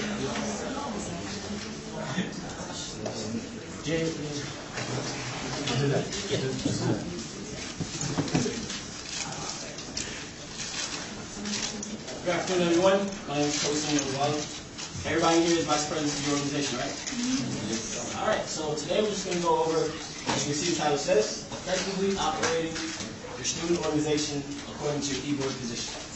Good afternoon, everyone. My name is Kosin Oluwalo. Everybody here is vice president of your organization, right? All right, so today we're just going to go over, as you can see the title says, effectively operating your student organization according to your e-board position.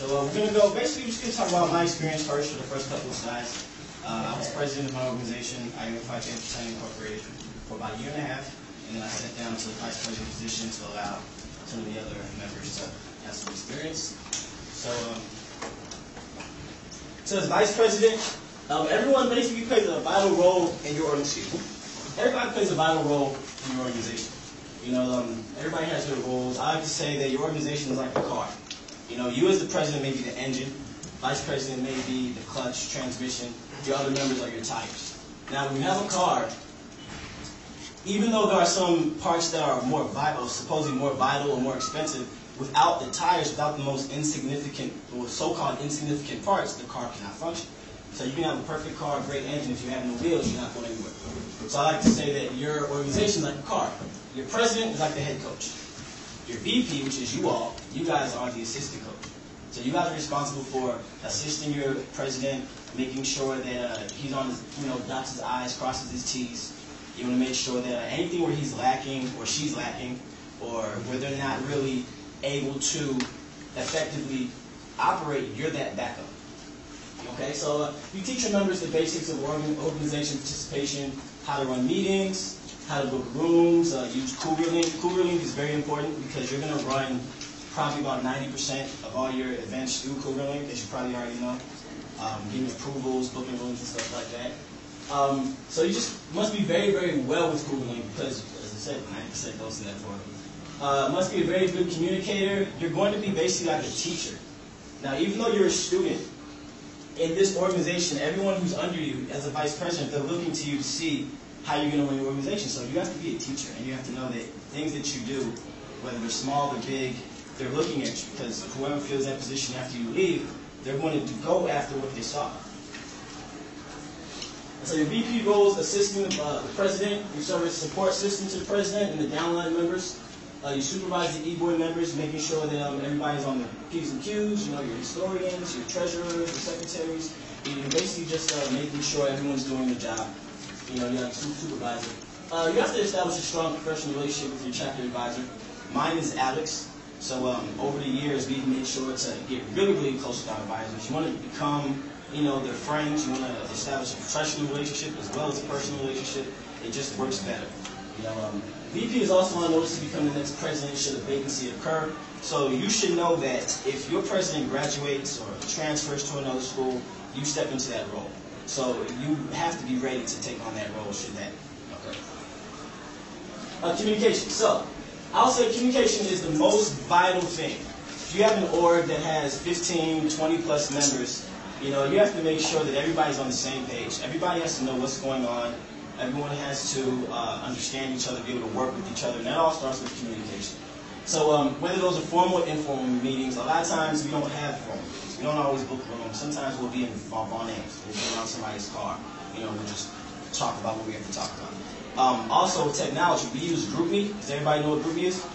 So uh, we're going to go, basically, we're just going to talk about my experience first for the first couple of slides. Uh, I was president of my organization, Identify Entertainment Incorporated, for about a year and a half, and then I stepped down to the vice president position to allow some of the other members to have some experience. So, um, so as vice president, um, everyone basically plays a vital role in your organization. Everybody plays a vital role in your organization. You know, um, everybody has their roles. I like to say that your organization is like a car. You know, you as the president may be the engine, vice president may be the clutch, transmission, your other members are your tires. Now, when you have a car, even though there are some parts that are more vital, supposedly more vital or more expensive, without the tires, without the most insignificant, or so-called insignificant parts, the car cannot function. So you can have a perfect car, a great engine, if you have no wheels, you're not going anywhere. So I like to say that your organization is like a car. Your president is like the head coach. Your VP, which is you all, you guys are the assistant coach. So you guys are responsible for assisting your president, making sure that uh, he's on his, you know, dots his I's, crosses his T's. You want to make sure that uh, anything where he's lacking or she's lacking, or where they're not really able to effectively operate, you're that backup. Okay, so uh, you teach your members the basics of organ- organization participation, how to run meetings, how to book rooms, uh, use Cougar Link. Is very important because you're going to run probably about 90% of all your events through Cougar as you probably already know. Um, getting approvals, booking rooms, and stuff like that. Um, so you just must be very, very well with Cougar because, as I said, 90% goes to that for. Uh, must be a very good communicator. You're going to be basically like a teacher. Now, even though you're a student, in this organization, everyone who's under you as a vice president, they're looking to you to see how you're going to run your organization. So you have to be a teacher, and you have to know that things that you do, whether they're small or big, they're looking at you because whoever fills that position after you leave, they're going to go after what they saw. So your VP roles assisting uh, the president, you serve as support system to the president and the downline members. Uh, you supervise the e-board members, making sure that um, everybody's on the P's and Q's, you know, your historians, your treasurers, your secretaries. You're basically just uh, making sure everyone's doing their job. You know, super supervisor. Uh, you have to establish a strong professional relationship with your chapter advisor. Mine is Alex. So um, over the years, we've made sure to get really, really close with our advisors. You want to become, you know, their friends. You want to establish a professional relationship as well as a personal relationship. It just works better. You know, um, VP is also on notice to become the next president should a vacancy occur. So you should know that if your president graduates or transfers to another school, you step into that role. So you have to be ready to take on that role should that occur. Uh, communication. So I'll say communication is the most vital thing. If you have an org that has 15, 20 plus members, you know, you have to make sure that everybody's on the same page. Everybody has to know what's going on. Everyone has to uh, understand each other, be able to work with each other, and that all starts with communication. So um, whether those are formal or informal meetings, a lot of times we don't have formal meetings. We don't always book rooms. Sometimes we'll be in our. We'll be around somebody's car. You know, we'll just talk about what we have to talk about. Um, also, technology. We use GroupMe. Does everybody know what GroupMe is?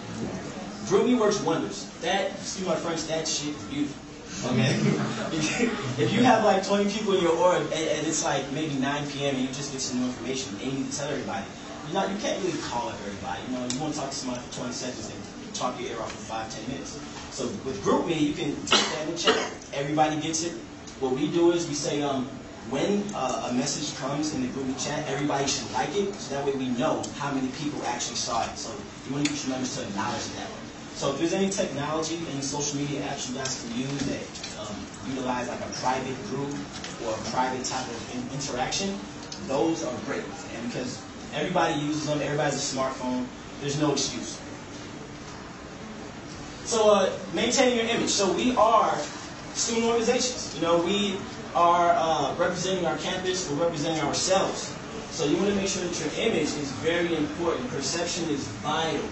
GroupMe works wonders. That, excuse my French, that shit is beautiful. Okay? if you have like 20 people in your org and, and it's like maybe 9 p.m. and you just get some new information and you need to tell everybody, you know, you can't really call everybody. You know, you want to talk to somebody for 20 seconds and talk your ear off for five, ten minutes. So with GroupMe, you can take that in chat. Everybody gets it. What we do is we say, um, when uh, a message comes in the GroupMe chat, everybody should like it, so that way we know how many people actually saw it. So you want to use your members to acknowledge that. So if there's any technology, any social media apps you guys can use that um, utilize like a private group or a private type of in- interaction, those are great. And because everybody uses them, everybody has a smartphone, there's no excuse. So uh, maintaining your image. So we are student organizations. You know, we are uh, representing our campus, we're representing ourselves. So you want to make sure that your image is very important. Perception is vital.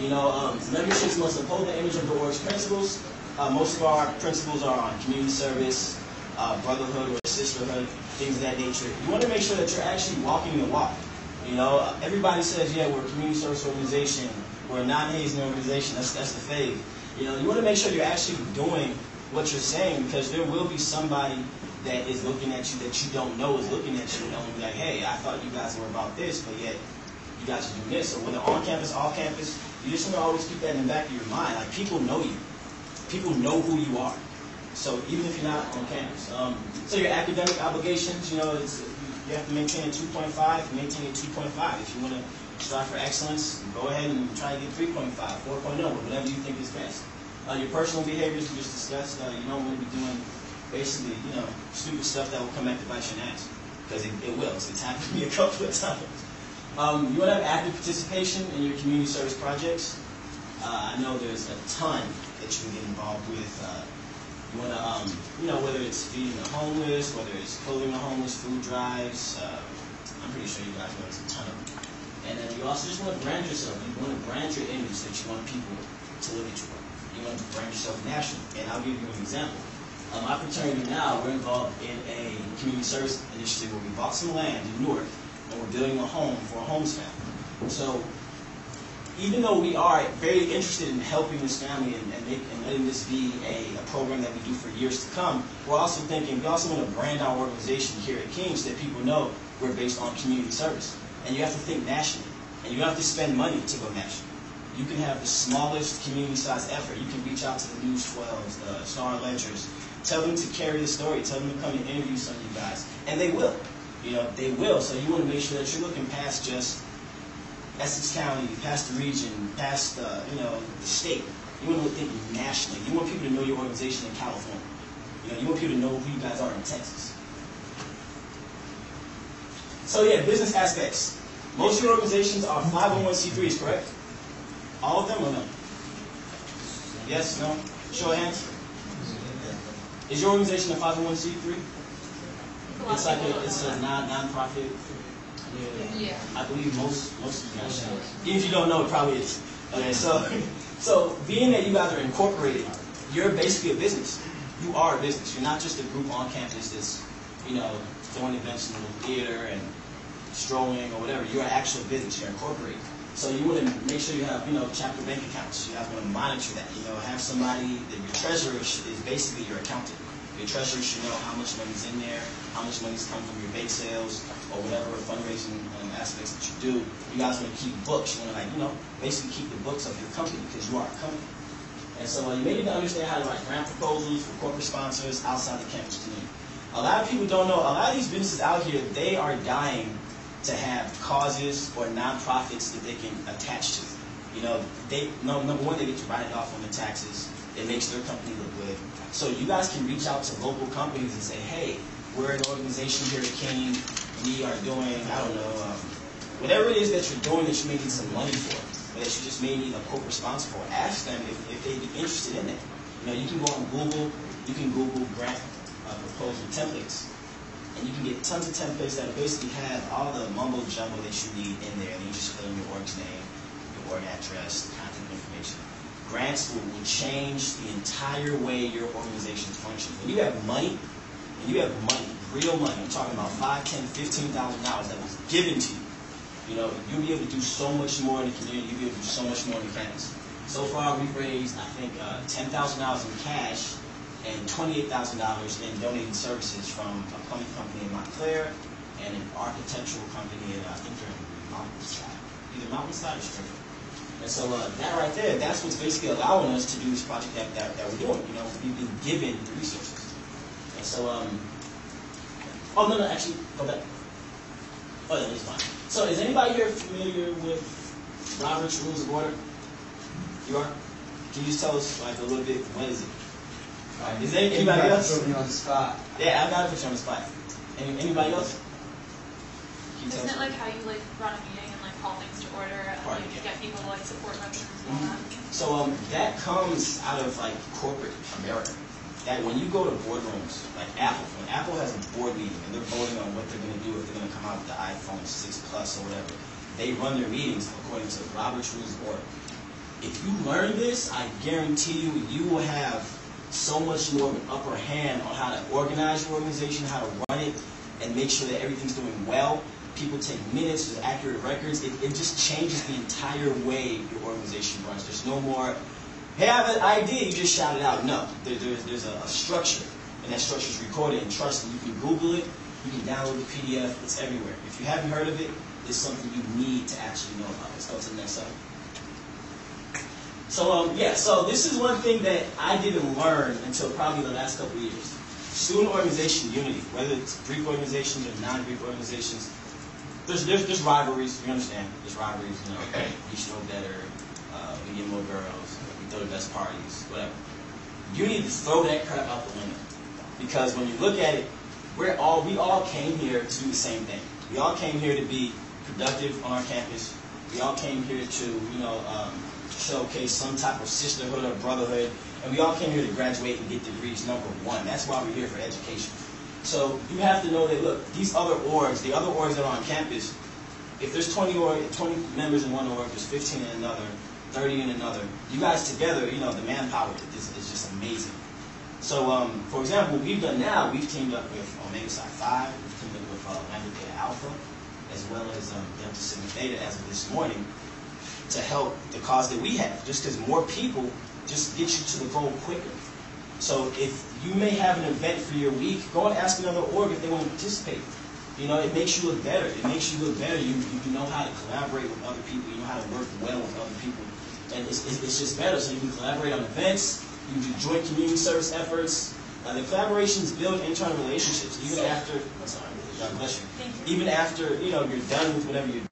You know, um, memberships must uphold the image of the org's principles. Uh, most of our principles are on community service, uh, brotherhood or sisterhood, things of that nature. You want to make sure that you're actually walking the walk. You know, everybody says, yeah, we're a community service organization, we're a non-hazing organization. That's that's the faith. You know, you want to make sure you're actually doing what you're saying because there will be somebody that is looking at you that you don't know is looking at you and be like, hey, I thought you guys were about this, but yet you guys are doing this. So whether on campus, off campus, you just want to always keep that in the back of your mind. Like people know you. People know who you are. So even if you're not on campus. Um, so your academic obligations, you know, you have to maintain a 2.5, maintain a 2.5. If you want to strive for excellence, go ahead and try to get 3.5, 4.0, whatever you think is best. Uh, your personal behaviors we just discussed. Uh, you don't want to be doing basically, you know, stupid stuff that will come back to bite your ass. Because it, it will. It's happened to me a couple of times. Um, you want to have active participation in your community service projects. Uh, I know there's a ton that you can get involved with. Uh, you want to, um, you know, whether it's feeding the homeless, whether it's clothing the homeless, food drives. Uh, I'm pretty sure you guys know there's a ton of. And then you also just want to brand yourself. You want to brand your image that you want people to look at you. You want to brand yourself nationally. And I'll give you an example. Um, my fraternity now, we're involved in a community service initiative where we bought some land in Newark and we're building a home for a homeless family. So even though we are very interested in helping this family and, and, make, and letting this be a, a, program that we do for years to come, we're also thinking, we also want to brand our organization here at Kean so that people know we're based on community service. And you have to think nationally. And you have to spend money to go national. You can have the smallest community-sized effort. You can reach out to the News 12s, the Star Ledgers, tell them to carry the story, tell them to come and interview some of you guys. And they will. You know, they will. So you want to make sure that you're looking past just Essex County, past the region, past the, you know, the state. You want to think nationally. You want people to know your organization in California. You know, you want people to know who you guys are in Texas. So yeah, business aspects. Most of your organizations are 501c3s, correct? All of them or no? Yes, no? Show of hands. Is your organization a 501c3? It's like a, it's a non nonprofit. Yeah. yeah. I believe most most of you guys know. Even if you don't know, it probably is. Okay, so so being that you guys are incorporated, you're basically a business. You are a business. You're not just a group on campus that's, you know, throwing events in the theater and strolling or whatever. You're an actual business. You're incorporated. So you want to make sure you have, you know, chapter bank accounts. You have to monitor that. You know, have somebody that your treasurer is basically your accountant. Your treasurer should know how much money's in there, how much money's come from your bake sales, or whatever fundraising um, aspects that you do. You guys want to keep books. You want to, like, you know, basically keep the books of your company because you are a company. And so uh, you may need to understand how to write grant proposals for corporate sponsors outside the campus community. A lot of people don't know, a lot of these businesses out here, they are dying to have causes or nonprofits that they can attach to. You know, they no, number one, they get to write it off on the taxes. It makes their company look good. So you guys can reach out to local companies and say, hey, we're an organization here at Kean. We are doing, I don't know, um, whatever it is that you're doing that you may need some money for, or that you just may need a corporate sponsor for. Ask them if, if they'd be interested in it. You know, you can go on Google. You can Google grant uh, proposal templates. And you can get tons of templates that basically have all the mumbo jumbo that you need in there. And you just fill in your org's name, your org address, contact information grants will, change the entire way your organization functions. When you have money, when you have money, real money, I'm talking about five, ten, fifteen thousand dollars that was given to you, you know, you'll be able to do so much more in the community, you'll be able to do so much more in the campus. So far, we've raised, I think, uh, $10,000 in cash and $28,000 in donated services from a plumbing company in Montclair and an architectural company in, uh, I think they're in Mountainside, either Mountainside or Springfield. And so uh, that right there, that's what's basically allowing us to do this project that, that, that we're doing. You know, we've been given the resources. And so, um, oh no, no, actually, go back. Oh, yeah, that's fine. So is anybody here familiar with Robert's Rules of Order? You are? Can you just tell us like a little bit, what is it? Right. Is there anybody else? Put me on the spot. Yeah, I gotta put you on the spot. Any, anybody else? Isn't it like how you like run a meeting and like call things to order and Right. like get people to like support motions and all that? So um, that comes out of like corporate America. That when you go to boardrooms, like Apple, when Apple has a board meeting and they're voting on what they're going to do, if they're going to come out with the iPhone 6 Plus or whatever, they run their meetings according to Robert's Rules of Order. If you learn this, I guarantee you, you will have so much more of an upper hand on how to organize your organization, how to run it, and make sure that everything's doing well. People take minutes, there's accurate records. It, it just changes the entire way your organization runs. There's no more, hey, I have an idea, you just shout it out. No, there, there's, there's a, a structure, and that structure is recorded. And trust me, you can Google it, you can download the PDF, it's everywhere. If you haven't heard of it, it's something you need to actually know about. Let's go to the next slide. So um, yeah, so this is one thing that I didn't learn until probably the last couple of years. Student organization unity, whether it's Greek organizations or non-Greek organizations, there's, there's there's rivalries. You understand there's rivalries. You know, we should know better. Uh, we get more girls. We throw the best parties. Whatever. You need to throw that crap out the window because when you look at it, we're all we all came here to do the same thing. We all came here to be productive on our campus. We all came here to you know. Um, showcase some type of sisterhood or brotherhood. And we all came here to graduate and get degrees, number one. That's why we're here for education. So you have to know that, look, these other orgs, the other orgs that are on campus, if there's 20, or 20 members in one org, there's 15 in another, 30 in another, you guys together, you know, the manpower is, is just amazing. So, um, for example, we've done now, we've teamed up with Omega Psi Phi, we've teamed up with uh, Lambda Alpha, as well as um, Delta Sigma Theta as of this morning to help the cause that we have. Just because more people just get you to the goal quicker. So if you may have an event for your week, go and ask another org if they want to participate. You know, it makes you look better. It makes you look better. You, you know how to collaborate with other people. You know how to work well with other people. And it's, it's, it's just better. So you can collaborate on events. You can do joint community service efforts. Uh, the collaborations build internal relationships even after. I'm sorry. God bless you. You. Even after you know you're done with whatever you're